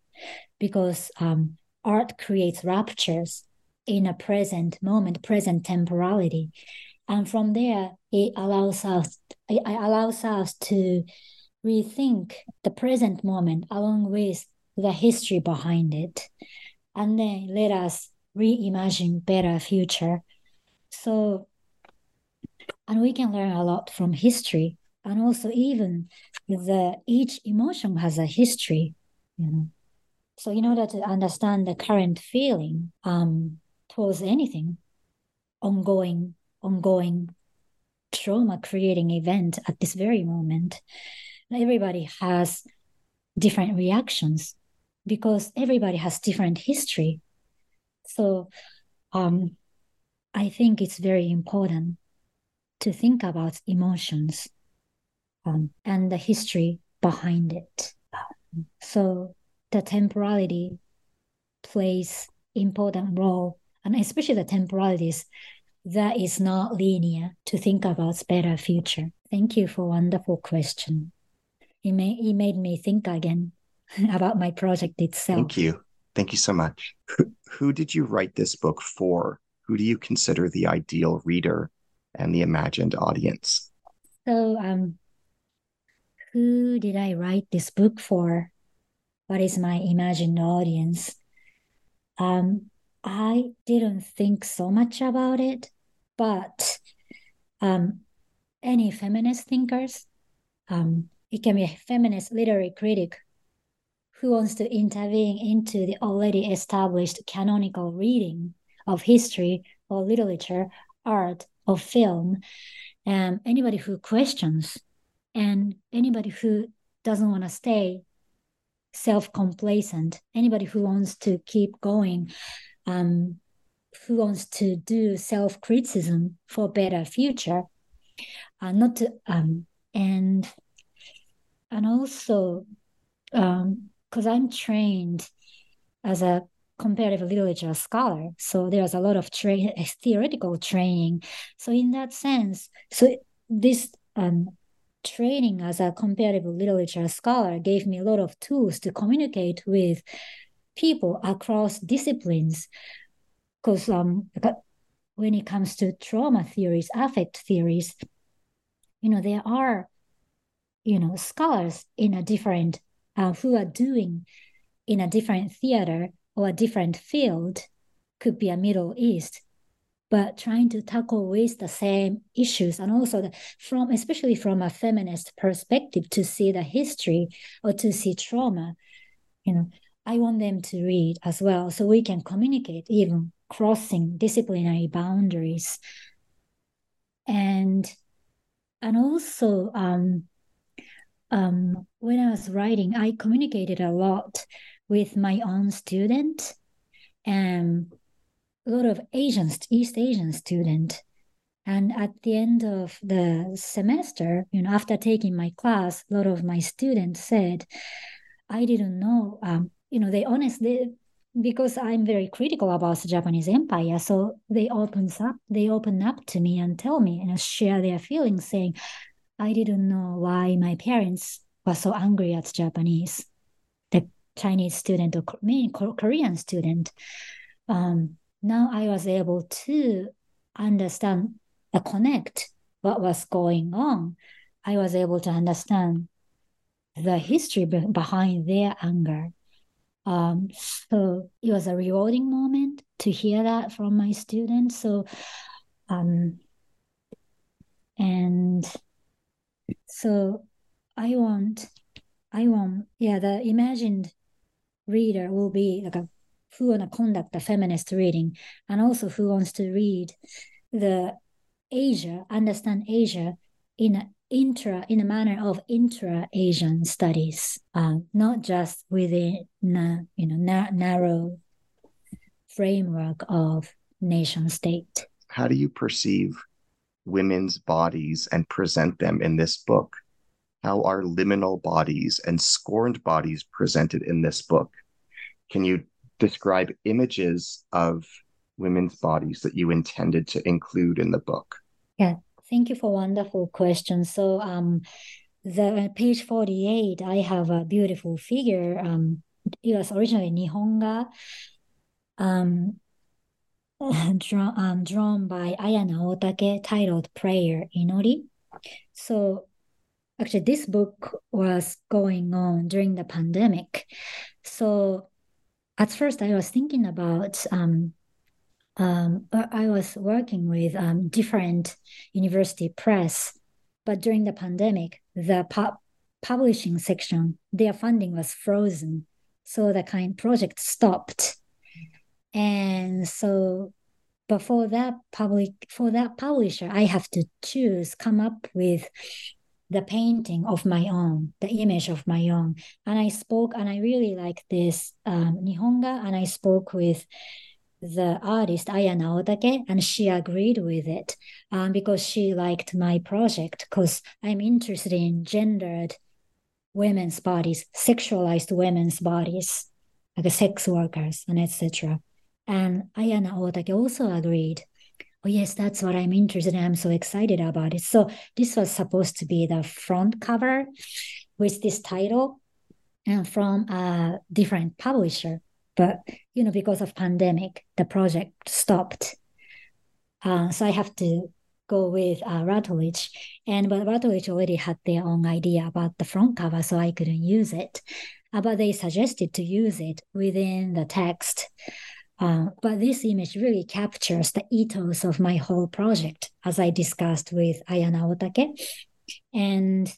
Speaker 3: because um, art creates raptures in a present moment, present temporality. And from there, it allows us it allows us to rethink the present moment along with the history behind it. And then let us reimagine better future. So and we can learn a lot from history and also even the each emotion has a history you know so in order to understand the current feeling um towards anything. Ongoing ongoing trauma creating event at this very moment. Everybody has different reactions because everybody has different history. So um i think it's very important to think about emotions um, and the history behind it. So the temporality plays important role, and especially the temporalities that is not linear to think about better future. Thank you for wonderful question. It, may, it made me think again about my project itself.
Speaker 2: Thank you. Thank you so much. Who, who did you write this book for? Who do you consider the ideal reader and the imagined audience.
Speaker 3: So, um, who did I write this book for? What is my imagined audience? Um, I didn't think so much about it, but um, any feminist thinkers, um, it can be a feminist literary critic who wants to intervene into the already established canonical reading of history or literature, art, or film and anybody who questions and anybody who doesn't want to stay self-complacent anybody who wants to keep going um, who wants to do self-criticism for better future uh, not to um, and and also because um, i'm trained as a comparative literature scholar. So there's a lot of tra- theoretical training. So in that sense, so this um, training as a comparative literature scholar gave me a lot of tools to communicate with people across disciplines. Because um, when it comes to trauma theories, affect theories, you know, there are, you know, scholars in a different, uh, who are doing in a different theater or a different field could be a Middle East, but trying to tackle with the same issues and also the, from especially from a feminist perspective to see the history or to see trauma, you know, I want them to read as well so we can communicate, even crossing disciplinary boundaries. And and also um, um, when I was writing, I communicated a lot with my own student and a lot of Asians, East Asian student. And at the end of the semester, you know, after taking my class, a lot of my students said, I didn't know, um, you know, they honestly, because I'm very critical about the Japanese empire, so they opens up, they open up to me and tell me and share their feelings, saying, I didn't know why my parents were so angry at Japanese, the Chinese student or main Korean student. Um, now I was able to understand and connect what was going on. I was able to understand the history behind their anger. Um, so it was a rewarding moment to hear that from my students. So, um, and so I want, I want, yeah, the imagined reader will be like a who want to conduct a feminist reading and also who wants to read the Asia, understand Asia in intra in a manner of intra-Asian studies, uh, not just within you know na- narrow framework of nation state.
Speaker 2: How do you perceive women's bodies and present them in this book? How are liminal bodies and scorned bodies presented in this book? Can you describe images of women's bodies that you intended to include in the book?
Speaker 3: Yeah, thank you for wonderful question. So, um, the page forty-eight, I have a beautiful figure. Um, it was originally Nihonga, um, drawn um, drawn by Ayana Otake, titled "Prayer Inori." So, actually, this book was going on during the pandemic. So, at first, I was thinking about um, um, I was working with um, different university press, but during the pandemic, the pu- publishing section, their funding was frozen, so the kind project stopped, and so, but for that public for that publisher, I have to choose, come up with the painting of my own, the image of my own, and I spoke, and I really like this um, Nihonga, and I spoke with the artist Aya Naotake, and she agreed with it um, because she liked my project because I'm interested in gendered women's bodies, sexualized women's bodies, like sex workers and etc. And Aya Naotake also agreed. Oh yes, that's what I'm interested in. I'm so excited about it. So this was supposed to be the front cover with this title and from a different publisher but you know because of pandemic the project stopped uh, so i have to go with uh. And but Routledge already had their own idea about the front cover, so I couldn't use it. Uh, but they suggested to use it within the text. Uh, but this image really captures the ethos of my whole project, as I discussed with Ayana Naotake. And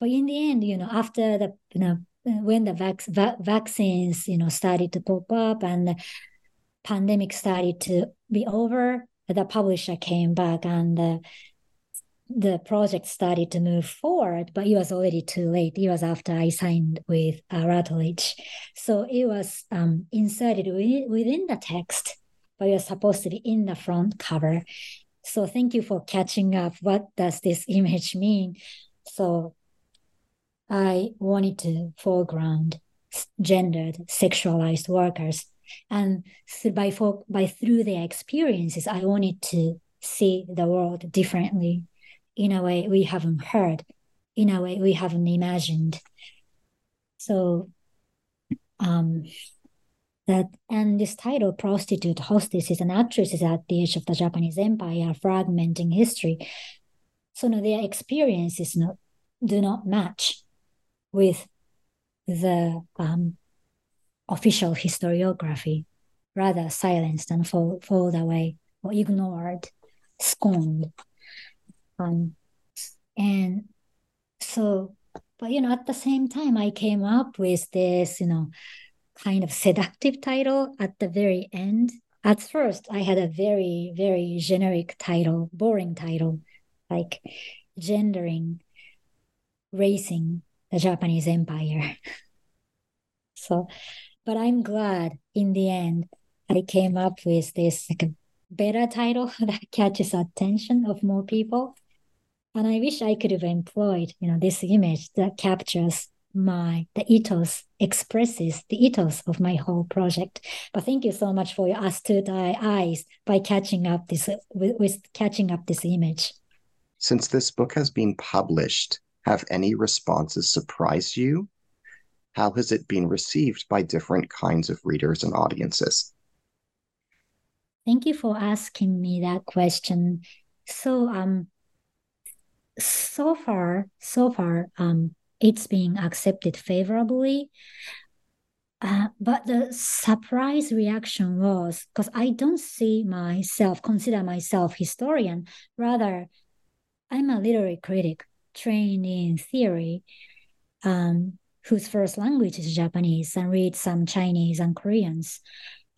Speaker 3: but in the end, you know, after the you know when the vac- va- vaccines, you know, started to pop up and the pandemic started to be over, the publisher came back and the, the project started to move forward, but it was already too late. It was after I signed with uh, Routledge. So it was um, inserted within, within the text, but it was supposed to be in the front cover. So thank you for catching up. What does this image mean? So I wanted to foreground gendered, sexualized workers. And by, for, by through their experiences, I wanted to see the world differently in a way we haven't heard, in a way we haven't imagined. So, um, that and this title, prostitute, hostesses, and actresses at the edge of the Japanese Empire, fragmenting history. So, no, their experiences no, do not match with the um, official historiography, rather silenced and fall away or ignored, scorned. Um, and so, but you know, at the same time, I came up with this, you know, kind of seductive title at the very end. At first, I had a very, very generic title, boring title, like gendering, racing the Japanese empire. so, but I'm glad in the end I came up with this like a better title that catches attention of more people. And I wish I could have employed, you know, this image that captures my the ethos expresses the ethos of my whole project. But thank you so much for your astute eyes by catching up this with, with catching up this image.
Speaker 2: Since this book has been published, have any responses surprised you? How has it been received by different kinds of readers and audiences?
Speaker 3: Thank you for asking me that question. So um so far, so far, um, it's being accepted favorably. Uh, but the surprise reaction was because I don't see myself, consider myself historian. Rather, I'm a literary critic trained in theory, um, whose first language is Japanese and read some Chinese and Koreans.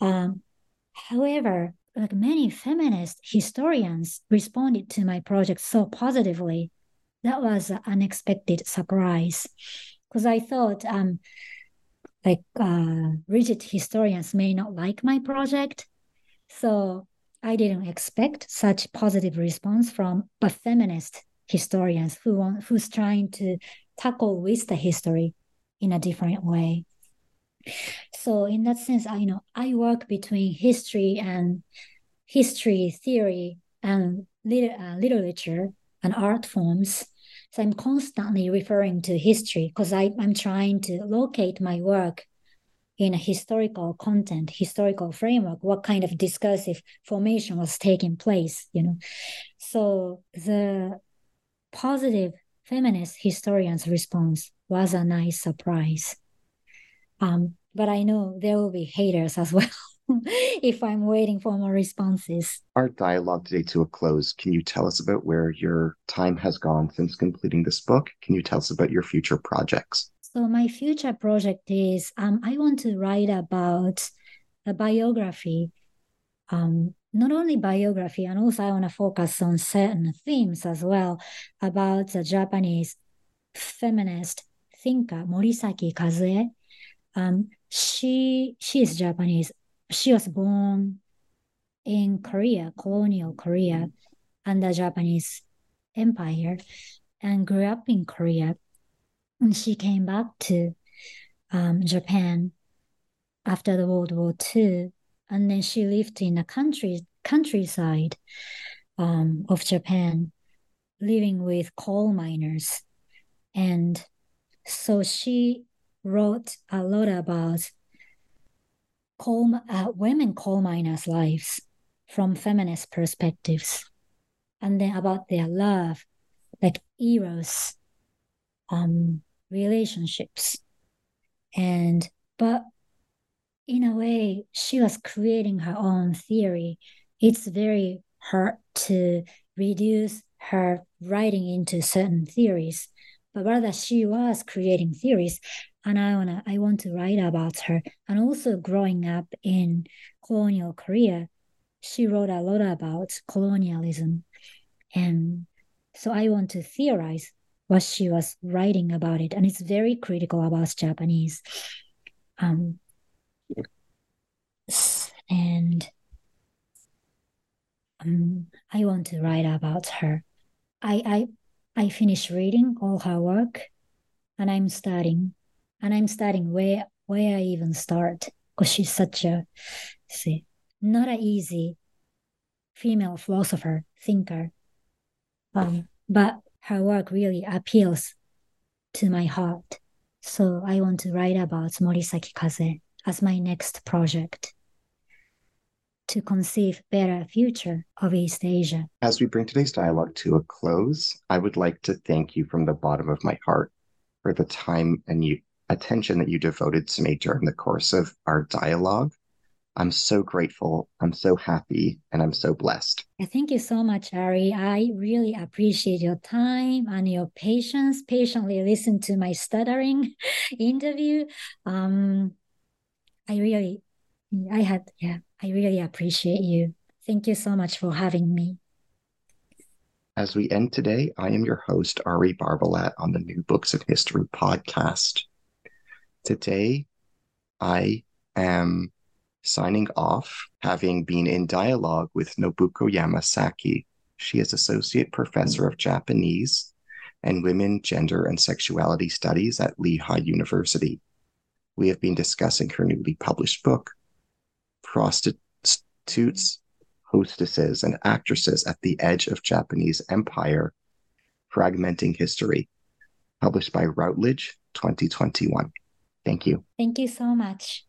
Speaker 3: Um, however, like many feminist historians responded to my project so positively that was an unexpected surprise because I thought um, like uh, rigid historians may not like my project. So I didn't expect such positive response from but feminist historians who want who's trying to tackle with the history in a different way. So in that sense, I you know I work between history and history theory and lit- uh, literature and art forms so I'm constantly referring to history because I'm trying to locate my work in a historical content, historical framework, what kind of discursive formation was taking place, you know. So the positive feminist historians' response was a nice surprise. Um, but I know there will be haters as well. if I'm waiting for more responses.
Speaker 2: Our dialogue today to a close. Can you tell us about where your time has gone since completing this book? Can you tell us about your future projects?
Speaker 3: So my future project is um, I want to write about a biography, um, not only biography, and also I want to focus on certain themes as well about the Japanese feminist thinker Morisaki Kazue. Um, she she is Japanese she was born in Korea, colonial Korea, under Japanese Empire, and grew up in Korea. And she came back to um, Japan after the World War II, and then she lived in the country countryside um, of Japan, living with coal miners, and so she wrote a lot about coal, uh, women coal miners' lives from feminist perspectives, and then about their love, like eros, um, relationships, and but in a way, she was creating her own theory. It's very hard to reduce her writing into certain theories, but rather she was creating theories and I wanna I want to write about her. And also growing up in colonial Korea, she wrote a lot about colonialism. And so I want to theorize what she was writing about it. And it's very critical about Japanese. Um, and um, I want to write about her. I I I finished reading all her work and I'm studying and I'm starting where where I even start because she's such a see not an easy female philosopher thinker, um, but her work really appeals to my heart. So I want to write about Morisaki Kazue as my next project to conceive better future of East Asia.
Speaker 2: As we bring today's dialogue to a close, I would like to thank you from the bottom of my heart for the time and you attention that you devoted to me during the course of our dialogue. I'm so grateful. I'm so happy and I'm so blessed.
Speaker 3: Thank you so much, Ari. I really appreciate your time and your patience, patiently listen to my stuttering interview. Um, I really, I had, yeah, I really appreciate you. Thank you so much for having me.
Speaker 2: As we end today, I am your host, Ari Barbalat, on the New Books in History podcast. Today, I am signing off, having been in dialogue with Nobuko Yamasaki. She is Associate Professor of Japanese and Women, Gender, and Sexuality Studies at Lehigh University. We have been discussing her newly published book, Prostitutes hostesses and actresses at the edge of Japanese empire, fragmenting history, published by Routledge 2021. Thank you.
Speaker 3: Thank you so much.